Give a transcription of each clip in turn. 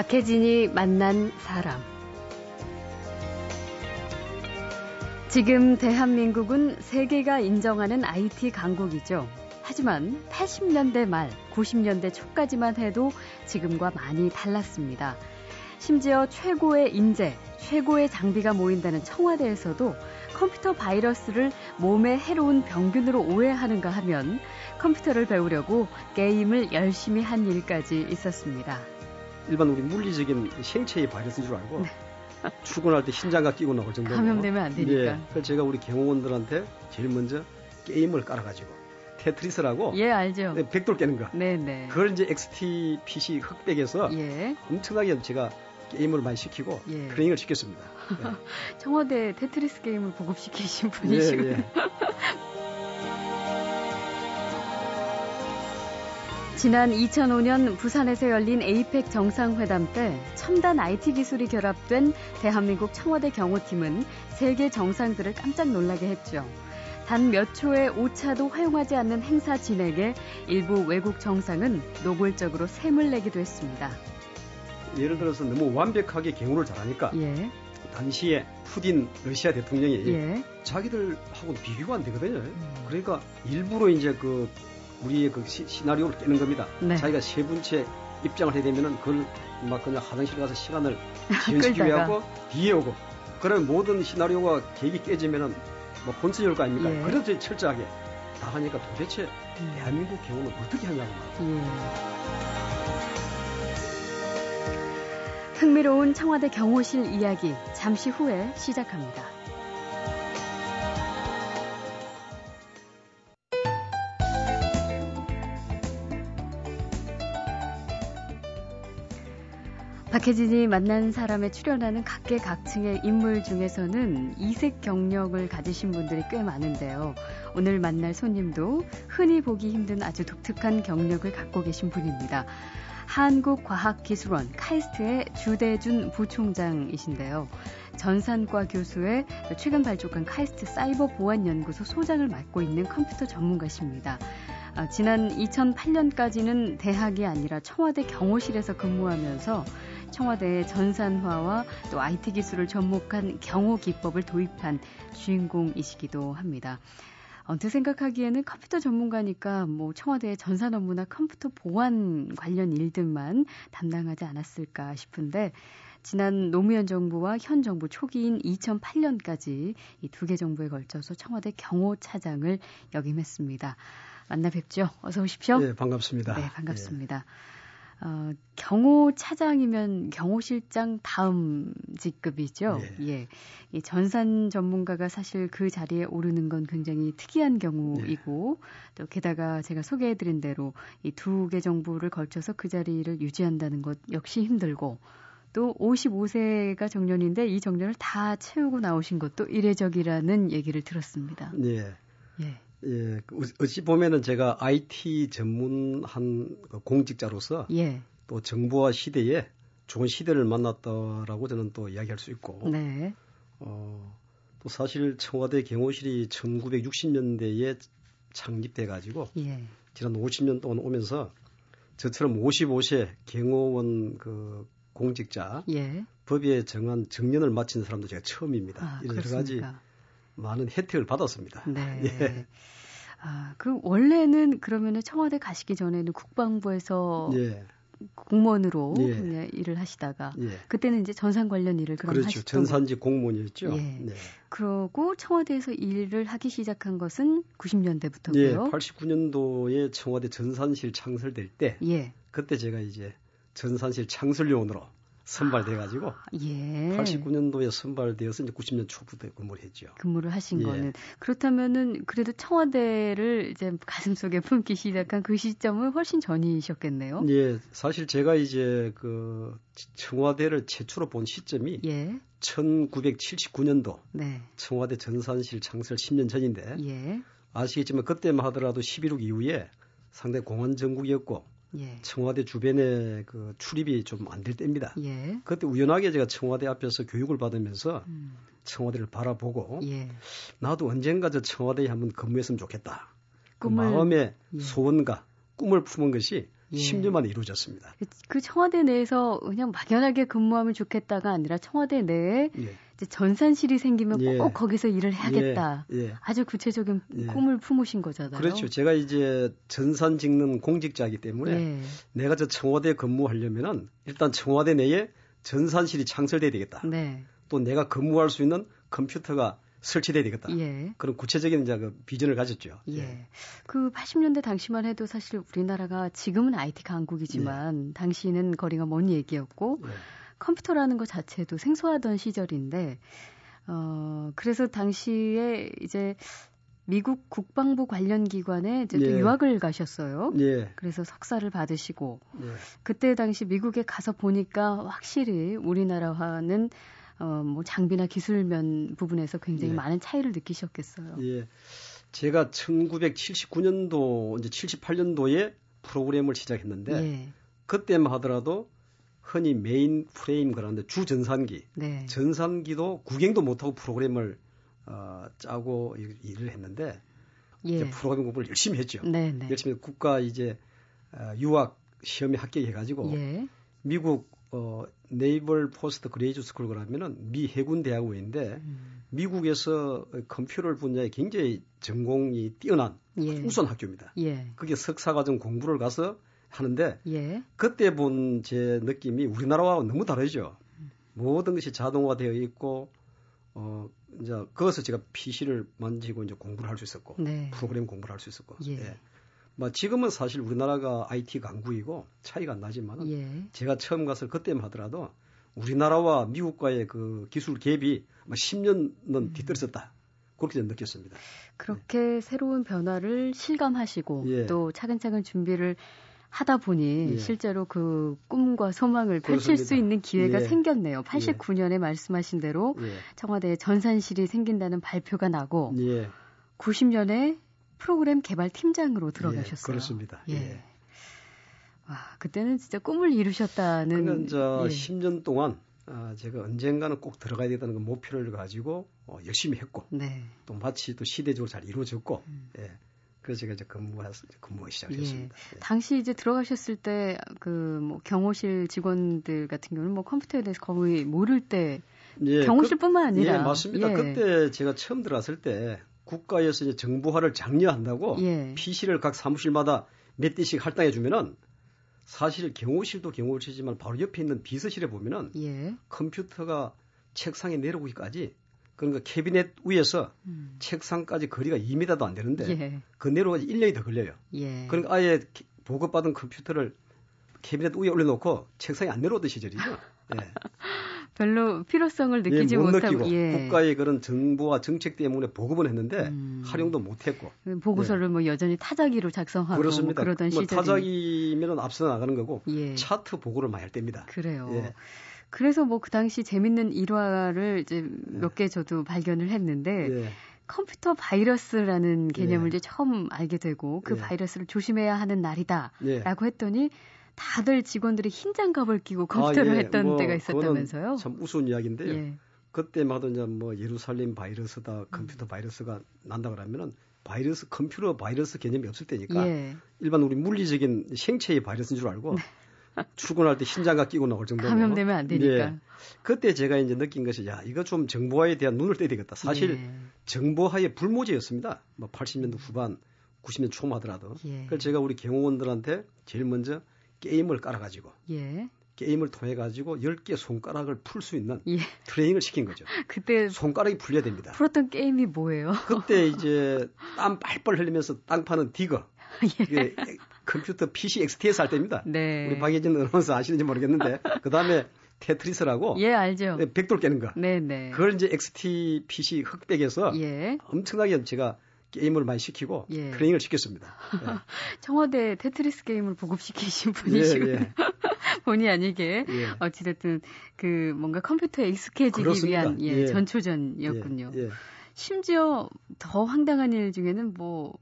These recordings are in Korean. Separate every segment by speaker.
Speaker 1: 박혜진이 만난 사람. 지금 대한민국은 세계가 인정하는 IT 강국이죠. 하지만 80년대 말, 90년대 초까지만 해도 지금과 많이 달랐습니다. 심지어 최고의 인재, 최고의 장비가 모인다는 청와대에서도 컴퓨터 바이러스를 몸에 해로운 병균으로 오해하는가 하면 컴퓨터를 배우려고 게임을 열심히 한 일까지 있었습니다.
Speaker 2: 일반 우리 물리적인 생체의 바이러스인 줄 알고 네. 출근할 때 신장갑 끼고 나올 정도로
Speaker 1: 감염되면 안 되니까. 예,
Speaker 2: 그래서 제가 우리 경호원들한테 제일 먼저 게임을 깔아가지고 테트리스라고
Speaker 1: 예 알죠.
Speaker 2: 네, 백돌 깨는 거.
Speaker 1: 네네. 네.
Speaker 2: 그걸 이제 XT PC 흑백에서 예. 엄청나게 제가 게임을 많이 시키고 예. 트레이닝을 시켰습니다. 네.
Speaker 1: 청와대 테트리스 게임을 보급시키신 분이시고. 예, 예. 지난 2005년 부산에서 열린 에이펙 정상회담 때 첨단 IT 기술이 결합된 대한민국 청와대 경호팀은 세계 정상들을 깜짝 놀라게 했죠. 단 몇 초의 오차도 허용하지 않는 행사 진행에 일부 외국 정상은 노골적으로 샘을 내기도 했습니다.
Speaker 2: 예를 들어서 너무 완벽하게 경호를 잘하니까 예. 당시에 푸딘 러시아 대통령이 예. 자기들하고 비교가 안 되거든요. 음. 그러니까 일부러 이제 그 우리의 그 시, 나리오를 깨는 겁니다. 네. 자기가 세 분째 입장을 해야 되면은 그걸 막 그냥 화장실 가서 시간을 지연시키려 하고 뒤에 오고 그러면 모든 시나리오가 계획이 깨지면은 뭐 혼선이 올거 아닙니까? 예. 그래도 철저하게 다 하니까 도대체 음. 대한민국 경우는 어떻게 하냐고 말이죠. 예.
Speaker 1: 흥미로운 청와대 경호실 이야기 잠시 후에 시작합니다. 박혜진이 만난 사람에 출연하는 각계각층의 인물 중에서는 이색 경력을 가지신 분들이 꽤 많은데요. 오늘 만날 손님도 흔히 보기 힘든 아주 독특한 경력을 갖고 계신 분입니다. 한국과학기술원 카이스트의 주대준 부총장이신데요. 전산과 교수의 최근 발족한 카이스트 사이버 보안 연구소 소장을 맡고 있는 컴퓨터 전문가십니다. 아, 지난 2008년까지는 대학이 아니라 청와대 경호실에서 근무하면서 청와대의 전산화와 또 IT 기술을 접목한 경호 기법을 도입한 주인공이시기도 합니다. 언뜻 생각하기에는 컴퓨터 전문가니까 뭐 청와대의 전산 업무나 컴퓨터 보안 관련 일들만 담당하지 않았을까 싶은데 지난 노무현 정부와 현 정부 초기인 2008년까지 이 두 개 정부에 걸쳐서 청와대 경호 차장을 역임했습니다. 만나 뵙죠. 어서 오십시오.
Speaker 2: 네, 반갑습니다.
Speaker 1: 네, 반갑습니다. 네. 어, 경호 차장이면 경호 실장 다음 직급이죠. 예. 예. 이 전산 전문가가 사실 그 자리에 오르는 건 굉장히 특이한 경우이고 예. 또 게다가 제가 소개해 드린 대로 이 두 개 정부를 걸쳐서 그 자리를 유지한다는 것 역시 힘들고 또 55세가 정년인데 이 정년을 다 채우고 나오신 것도 이례적이라는 얘기를 들었습니다.
Speaker 2: 예. 예. 예, 그 어찌 보면은 제가 IT 전문한 그 공직자로서 예. 또 정부와 시대에 좋은 시대를 만났다라고 저는 또 이야기할 수 있고, 네. 어, 또 사실 청와대 경호실이 1960년대에 창립돼 가지고 예. 지난 50년 동안 오면서 저처럼 55세 경호원 그 공직자 예. 법에 정한 정년을 마친 사람도 제가 처음입니다. 아, 여러 가지 많은 혜택을 받았습니다. 네. 예.
Speaker 1: 아, 그 원래는 그러면은 청와대 가시기 전에는 국방부에서 예. 공무원으로 예. 일을 하시다가 예. 그때는 이제 전산 관련 일을 그럼
Speaker 2: 그렇죠.
Speaker 1: 하셨던
Speaker 2: 전산직 공무원이었죠. 예.
Speaker 1: 네. 그러고 청와대에서 일을 하기 시작한 것은 90년대부터고요. 예.
Speaker 2: 89년도에 청와대 전산실 창설될 때 예. 그때 제가 이제 전산실 창설 요원으로 선발돼가지고 아, 예. 89년도에 선발되어서 이제 90년 초부터 근무를 했죠.
Speaker 1: 근무를 하신 예. 거는 그렇다면은 그래도 청와대를 이제 가슴 속에 품기 시작한 그 시점은 훨씬 전이셨겠네요.
Speaker 2: 예, 사실 제가 이제 그 청와대를 최초로 본 시점이 예. 1979년도 네. 청와대 전산실 창설 10년 전인데 예. 아시겠지만 그때만 하더라도 11.6 이후에 상당히 공안 정국이었고 예. 청와대 주변에 그 출입이 좀 안 될 때입니다. 예. 그때 우연하게 제가 청와대 앞에서 교육을 받으면서 음. 청와대를 바라보고 예. 나도 언젠가 저 청와대에 한번 근무했으면 좋겠다. 그 마음의 예. 소원과 꿈을 품은 것이 예. 10년 만에 이루어졌습니다.
Speaker 1: 그, 그, 청와대 내에서 그냥 막연하게 근무하면 좋겠다가 아니라 청와대 내에 예. 이제 전산실이 생기면 예. 꼭 거기서 일을 해야겠다. 예. 예. 아주 구체적인 예. 꿈을 품으신 거잖아요.
Speaker 2: 그렇죠. 제가 이제 전산 직는 공직자이기 때문에 내가 저 청와대 근무하려면은 일단 청와대 내에 전산실이 창설돼야 되겠다. 네. 또 내가 근무할 수 있는 컴퓨터가 설치돼야 되겠다. 예. 그런 구체적인 이제 그 비전을 가졌죠.
Speaker 1: 예. 예. 그 80년대 당시만 해도 사실 우리나라가 지금은 IT 강국이지만 예. 당시는 거리가 먼 얘기였고 예. 컴퓨터라는 것 자체도 생소하던 시절인데 어 그래서 당시에 이제 미국 국방부 관련 기관에 이제 또 예. 유학을 가셨어요. 예. 그래서 석사를 받으시고 예. 그때 당시 미국에 가서 보니까 확실히 우리나라와는 어, 뭐 장비나 기술면 부분에서 굉장히 예. 많은 차이를 느끼셨겠어요.
Speaker 2: 예. 제가 1979년도 이제 78년도에 프로그램을 시작했는데 예. 그때만 하더라도 흔히 메인 프레임 그러는데 주 전산기, 네. 전산기도 구경도 못하고 프로그램을 어, 짜고 일을 했는데 예. 이제 프로그램 공부를 열심히 했죠. 네, 네. 열심히 국가 이제 어, 유학 시험에 합격해가지고 예. 미국 어, Naval Postgraduate School 그러면은 미 해군 대학원인데 음. 미국에서 컴퓨터 분야에 굉장히 전공이 뛰어난 예. 우선 학교입니다. 예. 그게 석사과정 공부를 가서 하는데 예. 그때 본 제 느낌이 우리나라와 너무 다르죠. 음. 모든 것이 자동화되어 있고 어 이제 그것을 제가 PC를 만지고 이제 공부를 할 수 있었고 네. 프로그램 공부를 할 수 있었고 예. 예. 뭐 지금은 사실 우리나라가 IT 강국이고 차이가 안 나지만 예. 제가 처음 갔을 그때만 하더라도 우리나라와 미국과의 그 기술 갭이 10년은 음. 뒤떨어졌다. 그렇게 느꼈습니다.
Speaker 1: 그렇게 네. 새로운 변화를 실감하시고 예. 또 차근차근 준비를 하다 보니 예. 실제로 그 꿈과 소망을 펼칠 그렇습니다. 수 있는 기회가 예. 생겼네요. 89년에 예. 말씀하신 대로 예. 청와대에 전산실이 생긴다는 발표가 나고 90년에 프로그램 개발 팀장으로 예, 들어가셨어요.
Speaker 2: 그렇습니다. 예. 예.
Speaker 1: 와, 그때는 진짜 꿈을 이루셨다는.
Speaker 2: 그러니까 저 예. 10년 동안 아, 제가 언젠가는 꼭 들어가야 되다는 그 목표를 가지고 어, 열심히 했고 네. 또 마치 또 시대적으로 잘 이루어졌고 음. 예. 그래서 제가 이제 근무 근무 시작했습니다. 예.
Speaker 1: 예. 당시 이제 들어가셨을 때 그 뭐 경호실 직원들 같은 경우는 뭐 컴퓨터에 대해서 거의 모를 때 예, 경호실뿐만 그, 아니라
Speaker 2: 예, 맞습니다. 예. 그때 제가 처음 들어갔을 때 국가에서 이제 정보화를 장려한다고 예. PC를 각 사무실마다 몇 대씩 할당해 주면은 사실 경호실도 경호실이지만 바로 옆에 있는 비서실에 보면은 예. 컴퓨터가 책상에 내려오기까지 그러니까 캐비넷 위에서 음. 책상까지 거리가 2m도 안 되는데 예. 그 내려오기 1년이 더 걸려요. 예. 그러니까 아예 보급받은 컴퓨터를 캐비넷 위에 올려놓고 책상에 안 내려오던 시절이죠. 예.
Speaker 1: 별로 필요성을 느끼지 예, 못 못하고 느끼고
Speaker 2: 예. 국가의 그런 정부와 정책 때문에 보급은 했는데 음. 활용도 못했고
Speaker 1: 보고서를 예. 뭐 여전히 타자기로 작성하고 뭐 그렇습니다. 뭐 그러던 뭐 시절이
Speaker 2: 타자기면은 앞서 나가는 거고 예. 차트 보고를 많이 할 때입니다.
Speaker 1: 그래요. 예. 그래서 뭐 그 당시 재밌는 일화를 이제 몇 개 저도 발견을 했는데 컴퓨터 바이러스라는 개념을 이제 처음 알게 되고 그 바이러스를 조심해야 하는 날이다라고 했더니 다들 직원들이 흰 장갑을 끼고 컴퓨터를 아, 예. 했던 뭐, 때가 있었다면서요?
Speaker 2: 참 우스운 이야기인데요. 예. 그때마다 이제 뭐 예루살렘 바이러스다 컴퓨터 음. 바이러스가 난다 그러면은 바이러스 컴퓨터 바이러스 개념이 없을 때니까 예. 일반 우리 물리적인 생체의 바이러스인 줄 알고 네. 출근할 때 흰장갑 끼고 나올 정도로
Speaker 1: 감염되면 안 되니까. 예.
Speaker 2: 그때 제가 이제 느낀 것이 야 이거 좀 정보화에 대한 눈을 떼야 되겠다. 사실 예. 정보화의 불모지였습니다. 뭐 80년대 후반, 90년 초만 하더라도. 예. 그래서 제가 우리 경호원들한테 제일 먼저 게임을 깔아가지고 예. 게임을 통해 가지고 10개 손가락을 풀 수 있는 예. 트레이닝을 시킨 거죠. 그때 손가락이 풀려야 됩니다.
Speaker 1: 풀었던 게임이 뭐예요?
Speaker 2: 그때 이제 땀 빨빨 흘리면서 땅 파는 Digger. 예. 컴퓨터 PC XTS 할 때입니다. 네. 우리 박예진 아나운서 아시는지 모르겠는데 그다음에 테트리스라고
Speaker 1: 예, 알죠.
Speaker 2: 네, 벽돌 깨는 거. 네, 네. 그걸 이제 XT PC 흑백에서 예. 엄청나게 제가 게임을 많이 시키고 예. 트레이닝을 시켰습니다. 예.
Speaker 1: 청와대 테트리스 게임을 보급시키신 분이시고 예, 예. 본의 아니게 예. 어찌됐든 그 뭔가 컴퓨터에 익숙해지기 그렇습니다. 위한 예, 예. 전초전이었군요. 심지어 더 황당한 일 중에는 뭐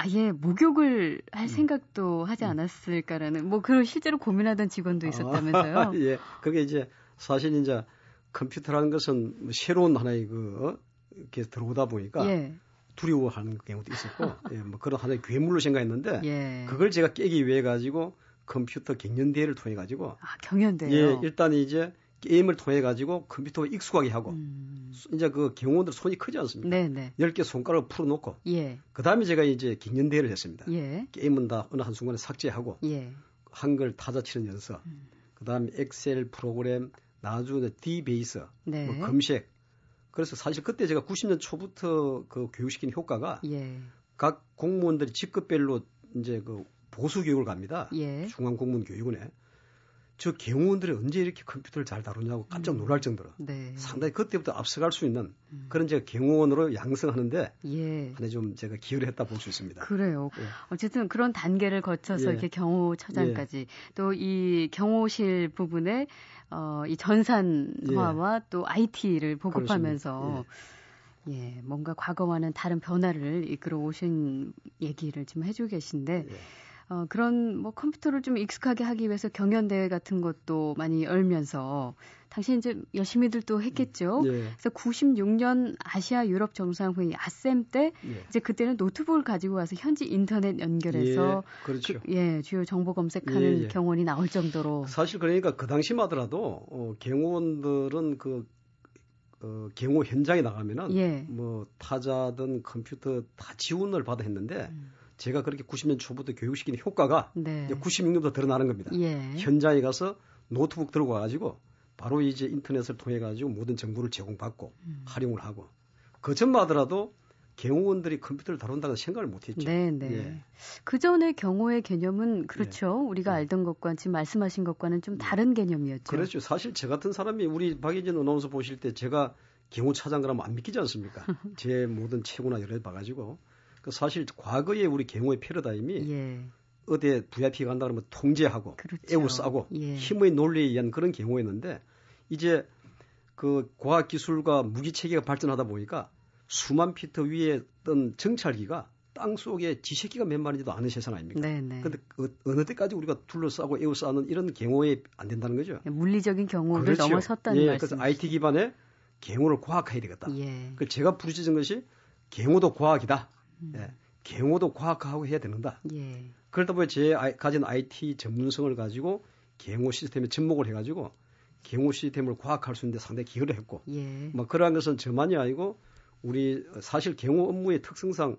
Speaker 1: 아예 목욕을 할 음. 생각도 하지 음. 않았을까라는 뭐 그런 실제로 고민하던 직원도 아, 있었다면서요. 아,
Speaker 2: 예, 그게 이제 사실 이제 컴퓨터라는 것은 뭐 새로운 하나의 그 어? 이렇게 들어오다 보니까 예. 두려워하는 경우도 있었고, 예, 뭐 그런 하나의 괴물로 생각했는데, 예. 그걸 제가 깨기 위해 가지고 컴퓨터 경연대회를 통해 가지고
Speaker 1: 아 경연대요.
Speaker 2: 예, 일단 이제 게임을 통해 가지고 컴퓨터에 익숙하게 하고 음. 이제 그 경호원들 손이 크지 않습니까? 네네. 10개 손가락을 풀어 놓고 예. 그다음에 제가 이제 경연대회를 했습니다. 예. 게임은 다 어느 한순간에 삭제하고 예. 한글 타자 치는 연습 음. 그다음에 엑셀 프로그램 나중에 디베이스 네. 뭐 검색 그래서 사실 그때 제가 90년 초부터 그 교육시킨 효과가 예. 각 공무원들이 직급별로 이제 그 보수 교육을 갑니다. 예. 중앙 공무원 교육원에 저 경호원들이 언제 이렇게 컴퓨터를 잘 다루냐고 깜짝 음. 놀랄 정도로 네. 상당히 그때부터 앞서갈 수 있는 음. 그런 제가 경호원으로 양성하는데 예. 한해 좀 제가 기여를 했다 볼 수 있습니다.
Speaker 1: 그래요. 예. 어쨌든 그런 단계를 거쳐서 예. 이렇게 경호처장까지 예. 또이 경호실 부분에 어, 이 전산화와 예. 또 IT를 보급하면서 예. 예. 뭔가 과거와는 다른 변화를 이끌어 오신 얘기를 지금 해주고 계신데 예. 어, 그런 뭐 컴퓨터를 좀 익숙하게 하기 위해서 경연 대회 같은 것도 많이 열면서 당시 이제 열심히들 또 했겠죠. 예. 그래서 96년 아시아 유럽 정상회의 아셈 때 예. 이제 그때는 노트북을 가지고 와서 현지 인터넷 연결해서
Speaker 2: 예, 그렇죠.
Speaker 1: 그, 예, 주요 정보 검색하는 예, 예. 경원이 나올 정도로
Speaker 2: 사실 그러니까 그 당시만 하더라도 어, 경호원들은 그 어, 경호 현장에 나가면은 예. 뭐 타자든 컴퓨터 다 지원을 받아 했는데 음. 제가 그렇게 90년 초부터 교육시키는 효과가 네. 96년부터 드러나는 겁니다. 예. 현장에 가서 노트북 들고 와가지고 바로 이제 인터넷을 통해 가지고 모든 정보를 제공받고 음. 활용을 하고 그 전마더라도 경호원들이 컴퓨터를 다룬다는 생각을 못했죠.
Speaker 1: 네, 네. 예. 그 전의 경호의 개념은 그렇죠. 예. 우리가 예. 알던 것과 지금 말씀하신 것과는 좀 예. 다른 개념이었죠.
Speaker 2: 그렇죠. 사실 저 같은 사람이 우리 박예진 아나운서 보실 때 제가 경호 차장 그러면 안 믿기지 않습니까? 제 모든 체고나 여러 개 봐가지고 그 사실 과거에 우리 경호의 패러다임이 예. 어디에 VIP 간다 그러면 통제하고 그렇죠. 애우싸고 예. 힘의 논리에 의한 그런 경우였는데 이제 그 과학 기술과 무기 체계가 발전하다 보니까 수만 피터 위에 떤 정찰기가 땅 속에 지새끼가 몇 마리지도 않은 세상 아닙니까? 네네. 근데 어, 어느 때까지 우리가 둘러싸고 에워싸는 이런 경호에 안 된다는 거죠.
Speaker 1: 물리적인 경호를 그렇죠. 넘어섰다는
Speaker 2: 예,
Speaker 1: 말씀.
Speaker 2: 그래서 IT 기반의 경호를 과학화해야 되겠다. 예. 그 제가 부르짖은 것이 경호도 과학이다. 음. 예. 경호도 과학화하고 해야 되는다. 예. 그러다 보니 제 가진 IT 전문성을 가지고 경호 시스템에 접목을 해가지고 경호 시스템을 과학할 수 있는데 상당히 기여를 했고, 예. 뭐 그러한 것은 저만이 아니고 우리 사실 경호 업무의 특성상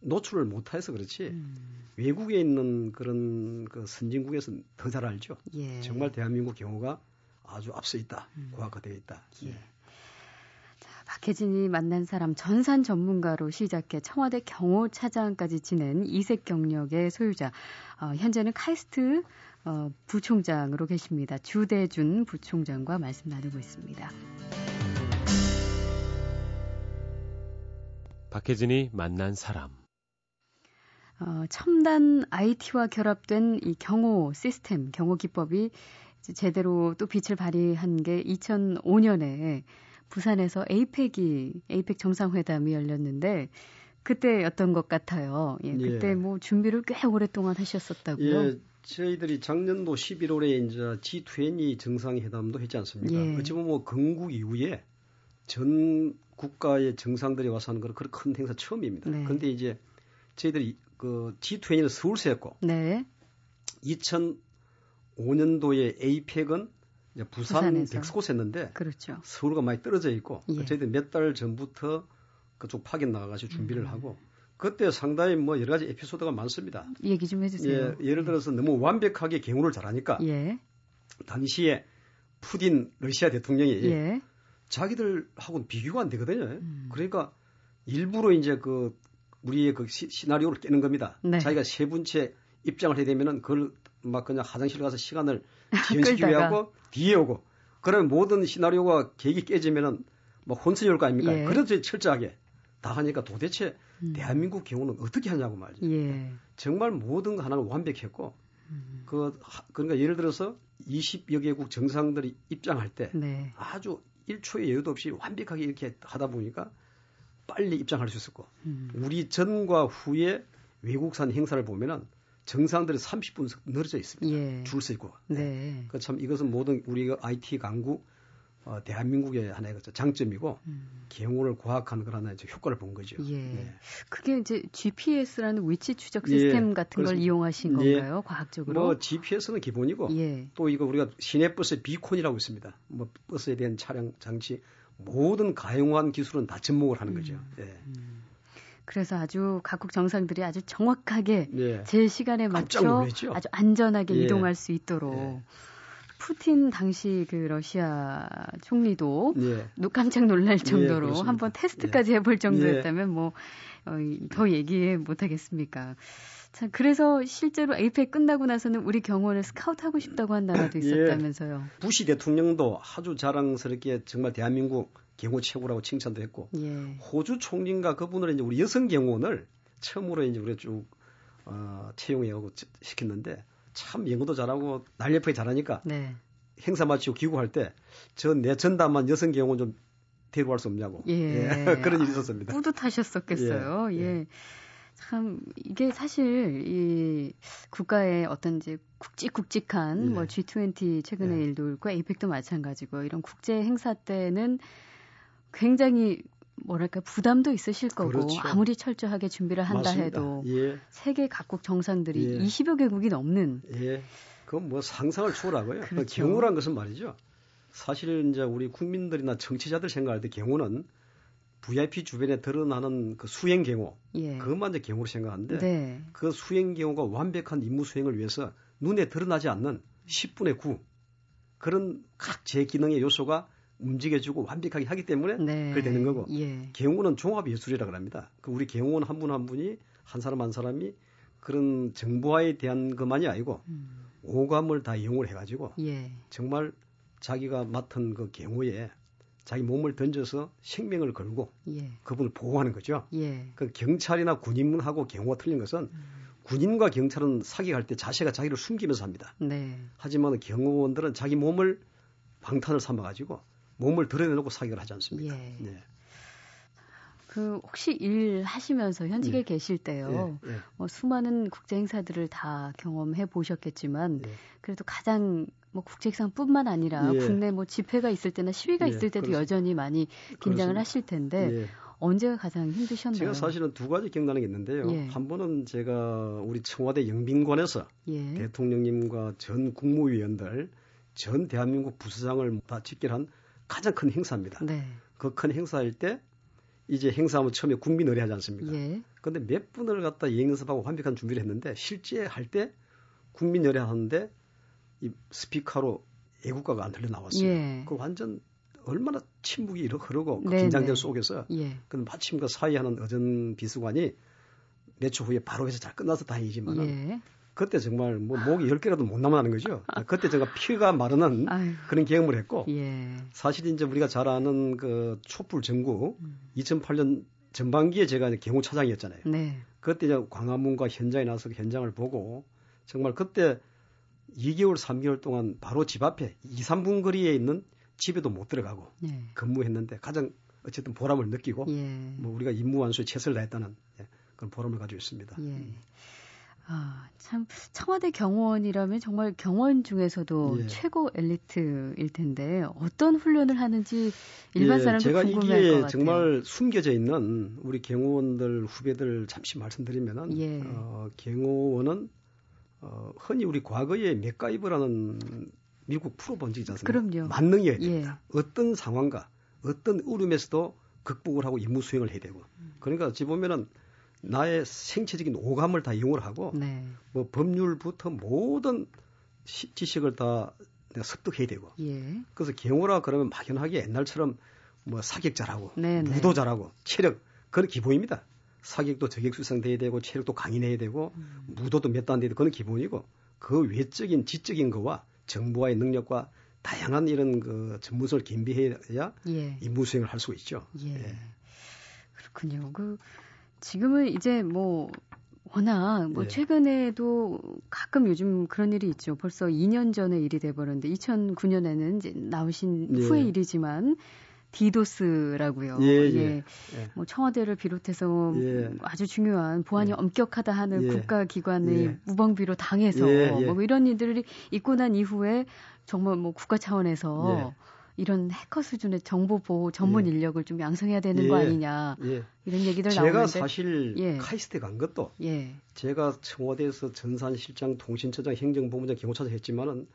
Speaker 2: 노출을 못해서 그렇지 음. 외국에 있는 그런 그 선진국에서는 더 잘 알죠. 예. 정말 대한민국 경호가 아주 앞서 있다, 음. 과학화되어 있다. 예. 예.
Speaker 1: 박혜진이 만난 사람 전산 전문가로 시작해 청와대 경호 차장까지 지낸 이색 경력의 소유자. 어, 현재는 카이스트 어, 부총장으로 계십니다. 주대준 부총장과 말씀 나누고 있습니다.
Speaker 3: 박혜진이 만난 사람.
Speaker 1: 어, 첨단 IT와 결합된 이 경호 시스템, 경호 기법이 제대로 또 빛을 발휘한 게 2005년에 부산에서 에이펙이 에이펙 정상회담이 열렸는데 그때였던 것 같아요. 예, 그때 예. 뭐 준비를 꽤 오랫동안 하셨었다고요.
Speaker 2: 예, 저희들이 작년도 11월에 이제 G20 정상회담도 했지 않습니까? 예. 어찌 보면 뭐 건국 이후에 전 국가의 정상들이 와서 하는 그런 큰 행사 처음입니다. 네. 그런데 이제 저희들이 그 G20을 서울서 했고 네. 2005년도에 에이펙은 이제 부산. 백스코스 했는데 그렇죠. 서울과 많이 떨어져 있고 예. 저희들 몇 달 전부터 그쪽 파견 나가가지고 준비를 음. 하고 그때 상당히 뭐 여러 가지 에피소드가 많습니다.
Speaker 1: 얘기 좀 해주세요.
Speaker 2: 예, 예를 들어서 너무 완벽하게 경호를 잘하니까 예. 당시에 푸딘 러시아 대통령이 예. 자기들하고는 비교가 안 되거든요. 음. 그러니까 일부러 이제 그 우리의 그 시, 나리오를 깨는 겁니다. 네. 자기가 세 분째 입장을 해야 되면은 그걸 막 그냥 화장실 가서 시간을 지연시키기 위하고 뒤에 오고 그러면 모든 시나리오가 계획이 깨지면은 뭐 혼선이 올 거 아닙니까? 예. 그래서 철저하게 다 하니까 도대체 음. 대한민국 경우는 어떻게 하냐고 말이죠. 예. 정말 모든 거 하나는 완벽했고 음. 그 그러니까 예를 들어서 20여 개국 정상들이 입장할 때 네. 아주 1초의 여유도 없이 완벽하게 이렇게 하다 보니까 빨리 입장할 수 있었고 음. 우리 전과 후에 외국산 행사를 보면은 정상들이 30분 늘어져 있습니다. 예. 줄서 있고. 네. 네. 그참 이것은 모든 우리가 IT 강국 어, 대한민국의 하나의 그 장점이고 음. 경호를 과학한 그런 하나의 효과를 본 거죠.
Speaker 1: 예. 네. 그게 이제 GPS라는 위치 추적 시스템 예. 같은 걸 이용하신 예. 건가요? 과학적으로?
Speaker 2: 뭐 GPS는 기본이고 예. 또 이거 우리가 시내버스 비콘이라고 있습니다. 뭐 버스에 대한 차량 장치 모든 가용한 기술은 다 접목을 하는 거죠. 음. 예. 음.
Speaker 1: 그래서 아주 각국 정상들이 아주 정확하게 예. 제 시간에 맞춰 아주 안전하게 예. 이동할 수 있도록 예. 푸틴 당시 그 러시아 총리도 예. 깜짝 놀랄 예, 정도로 예, 한번 테스트까지 해볼 정도였다면 뭐, 어, 더 얘기해 못하겠습니까? 자, 그래서 실제로 에이펙 끝나고 나서는 우리 경호원을 스카우트하고 싶다고 한 나라도 있었다면서요.
Speaker 2: 예. 부시 대통령도 아주 자랑스럽게 정말 대한민국 경호 최고라고 칭찬도 했고, 예. 호주 총리가 그분을 이제 우리 여성 경호원을 처음으로 이제 우리가 쭉 어, 채용하고 시켰는데 참 영어도 잘하고 날렵하게 잘하니까 네. 행사 마치고 귀국할 때 저 내 전담한 여성 경호원 좀 데려갈 수 없냐고 예. 예. 그런 일이 있었습니다.
Speaker 1: 뿌듯하셨었겠어요. 예. 예. 예. 참 이게 사실 이 국가의 어떤 이제 굵직굵직한 예. 뭐 G20 최근의 예. 일도 있고 에이펙도 마찬가지고 이런 국제 행사 때는 굉장히 뭐랄까 부담도 있으실 거고 그렇죠. 아무리 철저하게 준비를 한다 맞습니다. 해도 예. 세계 각국 정상들이 예. 20여 개국이 넘는
Speaker 2: 예. 그건 뭐 상상을 초월하고요. 그렇죠. 경우란 것은 말이죠. 사실 이제 우리 국민들이나 정치자들 생각할 때 경우는 VIP 주변에 드러나는 그 수행 경우 예. 그것만 이제 경우로 생각하는데 네. 그 수행 경우가 완벽한 임무 수행을 위해서 눈에 드러나지 않는 10분의 9 그런 각 제 기능의 요소가 움직여주고 완벽하게 하기 때문에 네. 그게 되는 거고 예. 경호는 종합 예술이라 그럽니다. 그 우리 경호원 한 분한 한 분이 한 사람 한 사람이 그런 정보화에 대한 것만이 아니고 음. 오감을 다 이용을 해가지고 예. 정말 자기가 맡은 그 경호에 자기 몸을 던져서 생명을 걸고 예. 그분을 보호하는 거죠. 예. 그 경찰이나 군인하고 경호가 틀린 것은 음. 군인과 경찰은 사격할 때 자세가 자기를 숨기면서 합니다. 네. 하지만 경호원들은 자기 몸을 방탄을 삼아가지고 몸을 드러내놓고 사격을 하지 않습니까? 예. 네.
Speaker 1: 그 혹시 일 하시면서 현직에 예. 계실 때요. 예. 예. 뭐 수많은 국제 행사들을 다 경험해 보셨겠지만 예. 그래도 가장 뭐 국제상뿐만 아니라 예. 국내 뭐 집회가 있을 때나 시위가 있을 때도 그렇습니다. 여전히 많이 긴장을 그렇습니다. 하실 텐데 언제가 가장 힘드셨나요?
Speaker 2: 제가 사실은 두 가지 기억나는 게 있는데요. 한 번은 제가 우리 청와대 영빈관에서 대통령님과 전 국무위원들 전 대한민국 부서장을 다 직결한 가장 큰 행사입니다. 네. 그 큰 행사일 때 이제 행사하면 처음에 국민 의례 하지 않습니까? 예. 근데 몇 분을 갖다 연습하고 완벽한 준비를 했는데 실제 할 때 국민 의례 하는데 이 스피커로 애국가가 안 들려 나왔어요. 예. 그 완전 얼마나 침묵이 흐르고 그 긴장된 속에서 예. 그 마침 그 사회하는 어전 비서관이 몇 초 후에 바로 해서 잘 끝나서 다행이지만은 예. 그때 정말 뭐 목이 열 개라도 못 남아나는 거죠. 그때 제가 피가 마르는 아유. 그런 경험을 했고 예. 사실 이제 우리가 잘 아는 그 촛불 전국 음. 2008년 전반기에 제가 경호 차장이었잖아요. 네. 그때 이제 광화문과 현장에 나서 현장을 보고 정말 그때 2개월, 3개월 동안 바로 집 앞에 2, 3분 거리에 있는 집에도 못 들어가고 네. 근무했는데 가장 어쨌든 보람을 느끼고 예. 뭐 우리가 임무 완수에 최선을 다했다는 예, 그런 보람을 가지고 있습니다. 예. 음.
Speaker 1: 아, 참 청와대 경호원이라면 정말 경원 중에서도 예. 최고 엘리트일 텐데 어떤 훈련을 하는지 일반 예, 사람도 제가 궁금해할
Speaker 2: 이게
Speaker 1: 것 같아요.
Speaker 2: 정말 숨겨져 있는 우리 경호원들 후배들 잠시 말씀드리면은 예. 어, 경호원은 어, 흔히 우리 과거에 맥가이버라는 미국 프로 있지 않습니까?
Speaker 1: 그럼요.
Speaker 2: 만능이어야 됩니다. 예. 어떤 상황과 어떤 울음에서도 극복을 하고 임무 수행을 해야 되고 음. 그러니까 어찌 보면은 나의 생체적인 오감을 다 이용을 하고 네. 뭐 법률부터 모든 시, 지식을 다 내가 습득해야 되고 예. 그래서 경호라 그러면 막연하게 옛날처럼 뭐 사격자라고 네, 네. 무도자라고 체력 그건 기본입니다. 사격도 저격수상돼야 되고 체력도 강인해야 되고 음. 무도도 몇 단 돼야 되고 그건 기본이고 그 외적인 지적인 거와 정보와의 능력과 다양한 이런 그 전문성을 겸비해야 예. 임무 수행을 할 수가 있죠. 예. 예.
Speaker 1: 그렇군요. 그 지금은 이제 뭐 워낙 뭐 예. 최근에도 가끔 요즘 그런 일이 있죠. 벌써 2년 전에 일이 돼버렸는데 2009년에는 이제 나오신 예. 후의 일이지만 디도스라고요. 예, 예. 예. 예. 뭐 청와대를 비롯해서 예. 아주 중요한 보안이 엄격하다 하는 국가기관의 무방비로 당해서 뭐 이런 일들이 있고 난 이후에 정말 뭐 국가 차원에서 이런 해커 수준의 정보 보호 전문 예. 인력을 좀 양성해야 되는 예. 거 아니냐 예. 이런 얘기들 제가 나오는데
Speaker 2: 제가 사실 예. 카이스트 간 것도 예. 제가 청와대에서 전산실장, 통신처장, 행정본부장, 경호처장 했지만은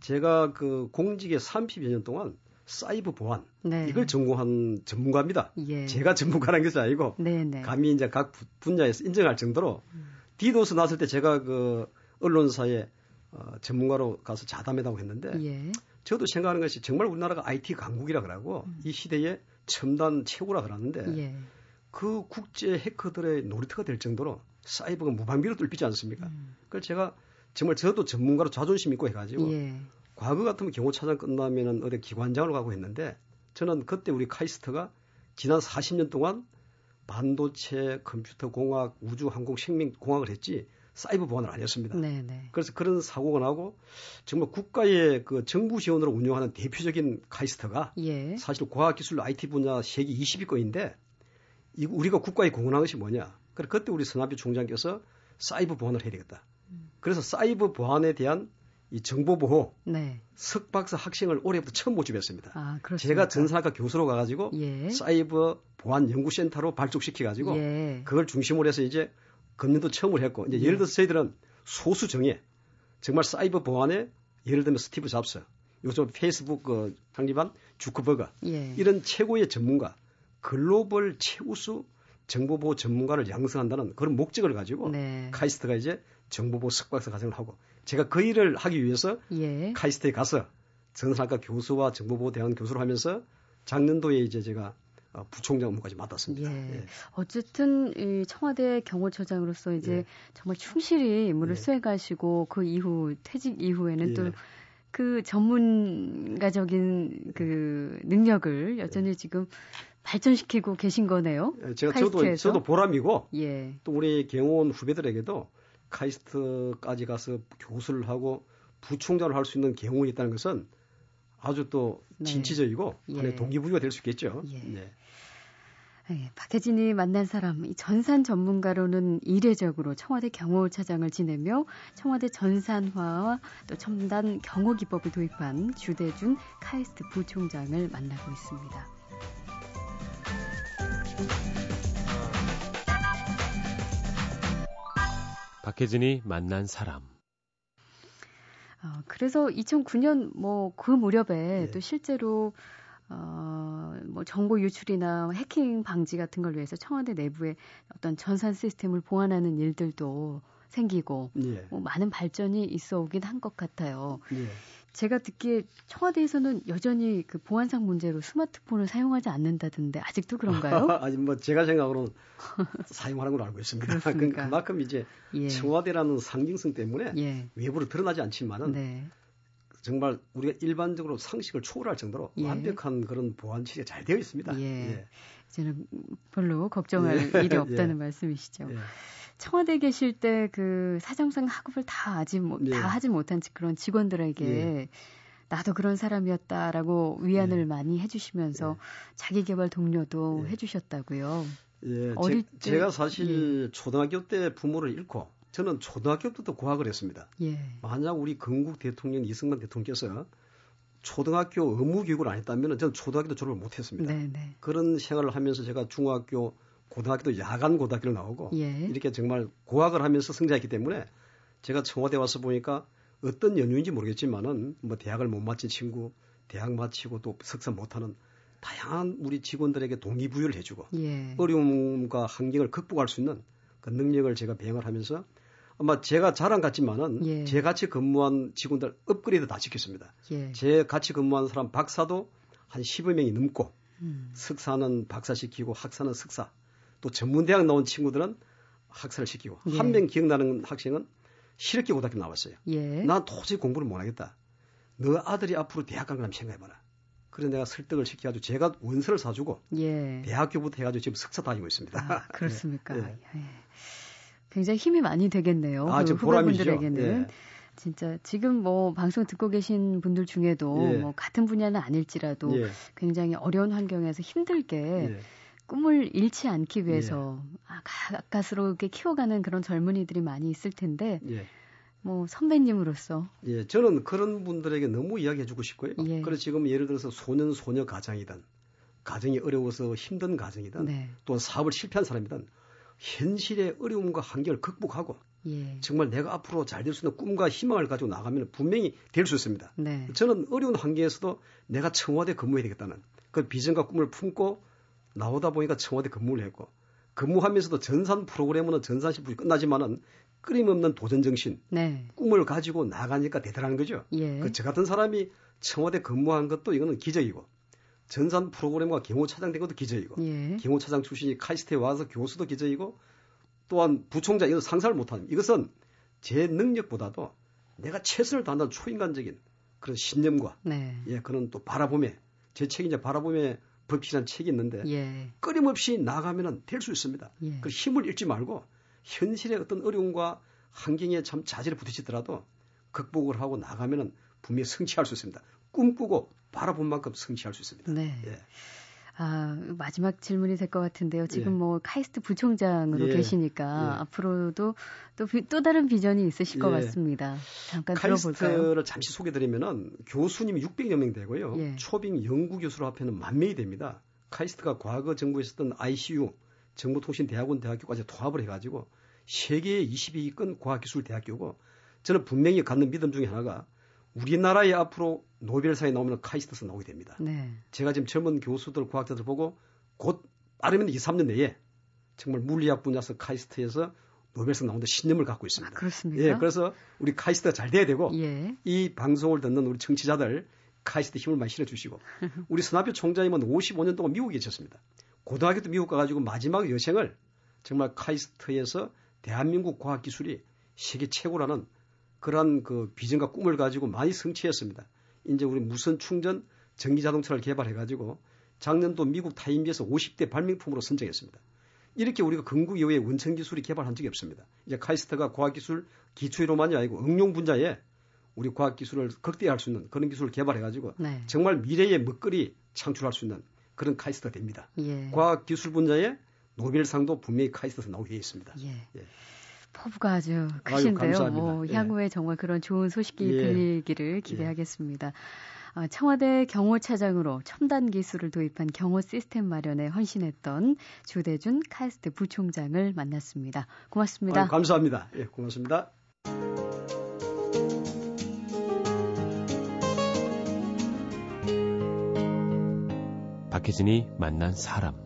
Speaker 2: 제가 그 공직에 30여 년 동안 사이버 보안 네. 이걸 전공한 전문가입니다. 예. 제가 전문가라는 것이 아니고 네네. 네. 감히 이제 각 분야에서 인정할 정도로 음. 디도스 났을 때 제가 그 언론사에 어, 전문가로 가서 자담회담을 했는데 예. 저도 생각하는 것이 정말 우리나라가 IT 강국이라 그러고 음. 이 시대에 첨단 최고라 그러는데 예. 그 국제 해커들의 놀이터가 될 정도로 사이버가 무방비로 뚫리지 않습니까? 음. 그래서 제가 정말 저도 전문가로 자존심 있고 해가지고 예. 과거 같으면 경호차장 끝나면은 어디 기관장으로 가고 했는데 저는 그때 우리 카이스트가 지난 40년 동안 반도체, 컴퓨터 공학, 우주 항공 생명 공학을 했지 사이버 보안을 안 했습니다. 네네. 네. 그래서 그런 사고가 나고 정말 국가의 그 정부 지원으로 운영하는 대표적인 카이스트가 예. 사실 과학기술 IT 분야 세계 20위권인데 이 우리가 국가에 공헌한 것이 뭐냐? 그래 그때 우리 선합비 총장께서 사이버 보안을 해야 되겠다. 음. 그래서 사이버 보안에 대한 이 정보 보호 네. 석박사 학생을 올해부터 처음 모집했습니다. 아, 제가 전산학과 교수로 가가지고 예. 사이버 보안 연구센터로 발족시켜가지고 예. 그걸 중심으로 해서 이제 금년도 처음으로 했고 이제 예. 예를 들어서 저희들은 소수 정예 정말 사이버 보안에 예를 들면 스티브 잡스 요즘 페이스북 그 창립한 주크버거 예. 이런 최고의 전문가 글로벌 최우수 정보보호 전문가를 양성한다는 그런 목적을 가지고 네. 카이스트가 이제 정보보호 석박사 과정을 하고 제가 그 일을 하기 위해서 예. 카이스트에 가서 전산학과 교수와 정보보호 대학 교수를 하면서 작년도에 이제 제가 어, 부총장 업무까지 맡았습니다. 예. 예.
Speaker 1: 어쨌든 이 청와대 경호처장으로서 이제 예. 정말 충실히 임무를 예. 수행하시고 그 이후 퇴직 이후에는 또 그 전문가적인 그 능력을 여전히 지금 발전시키고 계신 거네요.
Speaker 2: 제가 카이스트에서. 저도 저도 보람이고 또 우리 경호원 후배들에게도 카이스트까지 가서 교수를 하고 부총장을 할 수 있는 경우이 있다는 것은 아주 또 네. 진취적이고 네. 하나의 동기부여가 될 수 있겠죠. 예. 네.
Speaker 1: 네, 박혜진이 만난 사람, 이 전산 전문가로는 이례적으로 청와대 경호차장을 지내며 청와대 전산화와 또 첨단 경호 기법을 도입한 주대준 카이스트 부총장을 만나고 있습니다.
Speaker 3: 박혜진이 만난 사람.
Speaker 1: 어, 그래서 2009년 뭐 그 무렵에 네. 또 실제로 어, 뭐 정보 유출이나 해킹 방지 같은 걸 위해서 청와대 내부에 어떤 전산 시스템을 보완하는 일들도 생기고 예. 뭐 많은 발전이 있어 오긴 한 것 같아요. 예. 제가 듣기에 청와대에서는 여전히 그 보안상 문제로 스마트폰을 사용하지 않는다던데 아직도 그런가요?
Speaker 2: 아니 뭐 제가 생각으로는 사용하는 걸로 알고 있습니다. 그러니까. 그만큼 이제 예. 청와대라는 상징성 때문에 예. 외부로 드러나지 않지만은 네. 정말 우리가 일반적으로 상식을 초월할 정도로 예. 완벽한 그런 보안 체계가 잘 되어 있습니다. 예.
Speaker 1: 예. 이제는 별로 걱정할 예. 일이 없다는 말씀이시죠. 청와대 계실 때 그 사정상 학업을 다 하지 못, 네. 다 하지 못한 그런 직원들에게 네. 나도 그런 사람이었다라고 위안을 네. 많이 해주시면서 네. 자기 개발 동료도 네. 해주셨다고요.
Speaker 2: 예, 어릴 제, 때, 제가 사실 예. 초등학교 때 부모를 잃고 저는 초등학교 때부터 고학을 했습니다. 예. 만약 우리 건국 대통령 이승만 대통령께서 초등학교 의무 교육을 안 했다면 저는 초등학교도 졸업을 못 했습니다. 네네. 그런 생활을 하면서 제가 중학교 고등학교도 야간 고등학교를 나오고 예. 이렇게 정말 고학을 하면서 성장했기 때문에 제가 청와대 와서 보니까 어떤 연유인지 모르겠지만은 뭐 대학을 못 마친 친구, 대학 마치고 또 석사 못하는 다양한 우리 직원들에게 동기부여를 해주고 예. 어려움과 환경을 극복할 수 있는 그 능력을 제가 배양을 하면서 아마 제가 자랑 같지만은 예. 제 같이 근무한 직원들 업그레이드 다 시켰습니다. 예. 제 같이 근무한 사람 박사도 한 10여 명이 넘고 음. 석사는 박사 시키고 학사는 석사 또 전문대학 나온 친구들은 학사를 시키고 예. 한명 기억나는 학생은 실업계 고등학교 나왔어요. 예. 난 도저히 공부를 못하겠다. 너 아들이 앞으로 대학 간 거라면 생각해봐라. 그래서 내가 설득을 시켜가지고 제가 원서를 사주고 예. 대학교부터 해가지고 지금 석사 다니고 있습니다.
Speaker 1: 아, 그렇습니까? 예. 예. 굉장히 힘이 많이 되겠네요. 아, 그 후배분들에게는. 예. 진짜 지금 뭐 방송 듣고 계신 분들 중에도 예. 뭐 같은 분야는 아닐지라도 굉장히 어려운 환경에서 힘들게 꿈을 잃지 않기 위해서 예. 아, 가까스럽게 키워가는 그런 젊은이들이 많이 있을 텐데 예. 뭐 선배님으로서.
Speaker 2: 예, 저는 그런 분들에게 너무 이야기해주고 싶고요. 예. 그래서 지금 예를 들어서 소년 소녀 가장이든 가정이 어려워서 힘든 가정이든 네. 또는 사업을 실패한 사람이든 현실의 어려움과 한계를 극복하고 예. 정말 내가 앞으로 잘 될 수 있는 꿈과 희망을 가지고 나가면 분명히 될 수 있습니다. 네. 저는 어려운 환경에서도 내가 청와대 근무해야 되겠다는 그 비전과 꿈을 품고 나오다 보니까 청와대 근무를 했고 근무하면서도 전산 프로그램은 전산시부이 끝나지만은 끊임없는 도전 정신, 네. 꿈을 가지고 나가니까 대단한 거죠. 예. 그저 같은 사람이 청와대 근무한 것도 이거는 기적이고 전산 프로그램과 경호 차장 된 것도 기적이고 예. 경호 차장 출신이 카이스트에 와서 교수도 기적이고 또한 부총장 이거 상상을 못하는 이것은 제 능력보다도 내가 최선을 다한다는 초인간적인 그런 신념과 네. 예 그런 또 바라봄에 제 책이 이제 바라봄에 법칙이라는 책이 있는데 예. 끊임없이 나가면은 될 수 있습니다. 예. 그 힘을 잃지 말고 현실의 어떤 어려움과 환경에 참 자질을 부딪히더라도 극복을 하고 나가면은 분명히 성취할 수 있습니다. 꿈꾸고 바라본 만큼 성취할 수 있습니다. 네. 예.
Speaker 1: 아, 마지막 질문이 될 것 같은데요. 지금 예. 뭐 카이스트 부총장으로 예. 계시니까 예. 앞으로도 또, 또 다른 비전이 있으실 것 예. 같습니다. 잠깐
Speaker 2: 카이스트를
Speaker 1: 들어볼까요?
Speaker 2: 카이스트를 잠시 소개드리면은 교수님이 600여 명 되고요. 예. 초빙 연구 교수로 합하면 만 명이 됩니다. 카이스트가 과거 정부에 있었던 ICU 정보통신대학원 대학교까지 통합을 해가지고 세계의 22위권 과학기술대학교고 저는 분명히 갖는 믿음 중에 하나가 우리나라에 앞으로 노벨상이 나오면 카이스트에서 나오게 됩니다. 네. 제가 지금 젊은 교수들, 과학자들 보고 곧 빠르면 2, 3년 내에 정말 물리학 분야에서 카이스트에서 노벨상 나온다 신념을 갖고 있습니다.
Speaker 1: 아, 그렇습니까?
Speaker 2: 예, 그래서 우리 카이스트가 잘 돼야 되고 예. 이 방송을 듣는 우리 청취자들 카이스트 힘을 많이 실어주시고 우리 서남표 총장님은 55년 동안 미국에 계셨습니다. 고등학교 때 미국 가가지고 마지막 여생을 정말 카이스트에서 대한민국 과학기술이 세계 최고라는 그러한 그 비전과 꿈을 가지고 많이 성취했습니다. 이제 우리 무선 충전 전기 자동차를 개발해 가지고 작년도 미국 타임지에서 50대 발명품으로 선정했습니다. 이렇게 우리가 건국 이후에 원천 기술이 개발한 적이 없습니다. 이제 카이스트가 과학기술 기초로만이 아니고 응용 분야에 우리 과학기술을 극대화할 수 있는 그런 기술을 개발해 가지고 네. 정말 미래의 먹거리 창출할 수 있는 그런 카이스트가 됩니다. 예. 과학기술 분야에 노벨상도 분명히 카이스트에서 나오게 되어 있습니다. 예. 예.
Speaker 1: 포부가 아주 크신데요. 아유, 뭐 예. 향후에 정말 그런 좋은 소식이 예. 들리기를 예. 기대하겠습니다. 예. 청와대 경호차장으로 첨단 기술을 도입한 경호 시스템 마련에 헌신했던 주대준 카이스트 부총장을 만났습니다. 고맙습니다.
Speaker 2: 아유, 감사합니다. 예, 고맙습니다.
Speaker 3: 박혜진이 만난 사람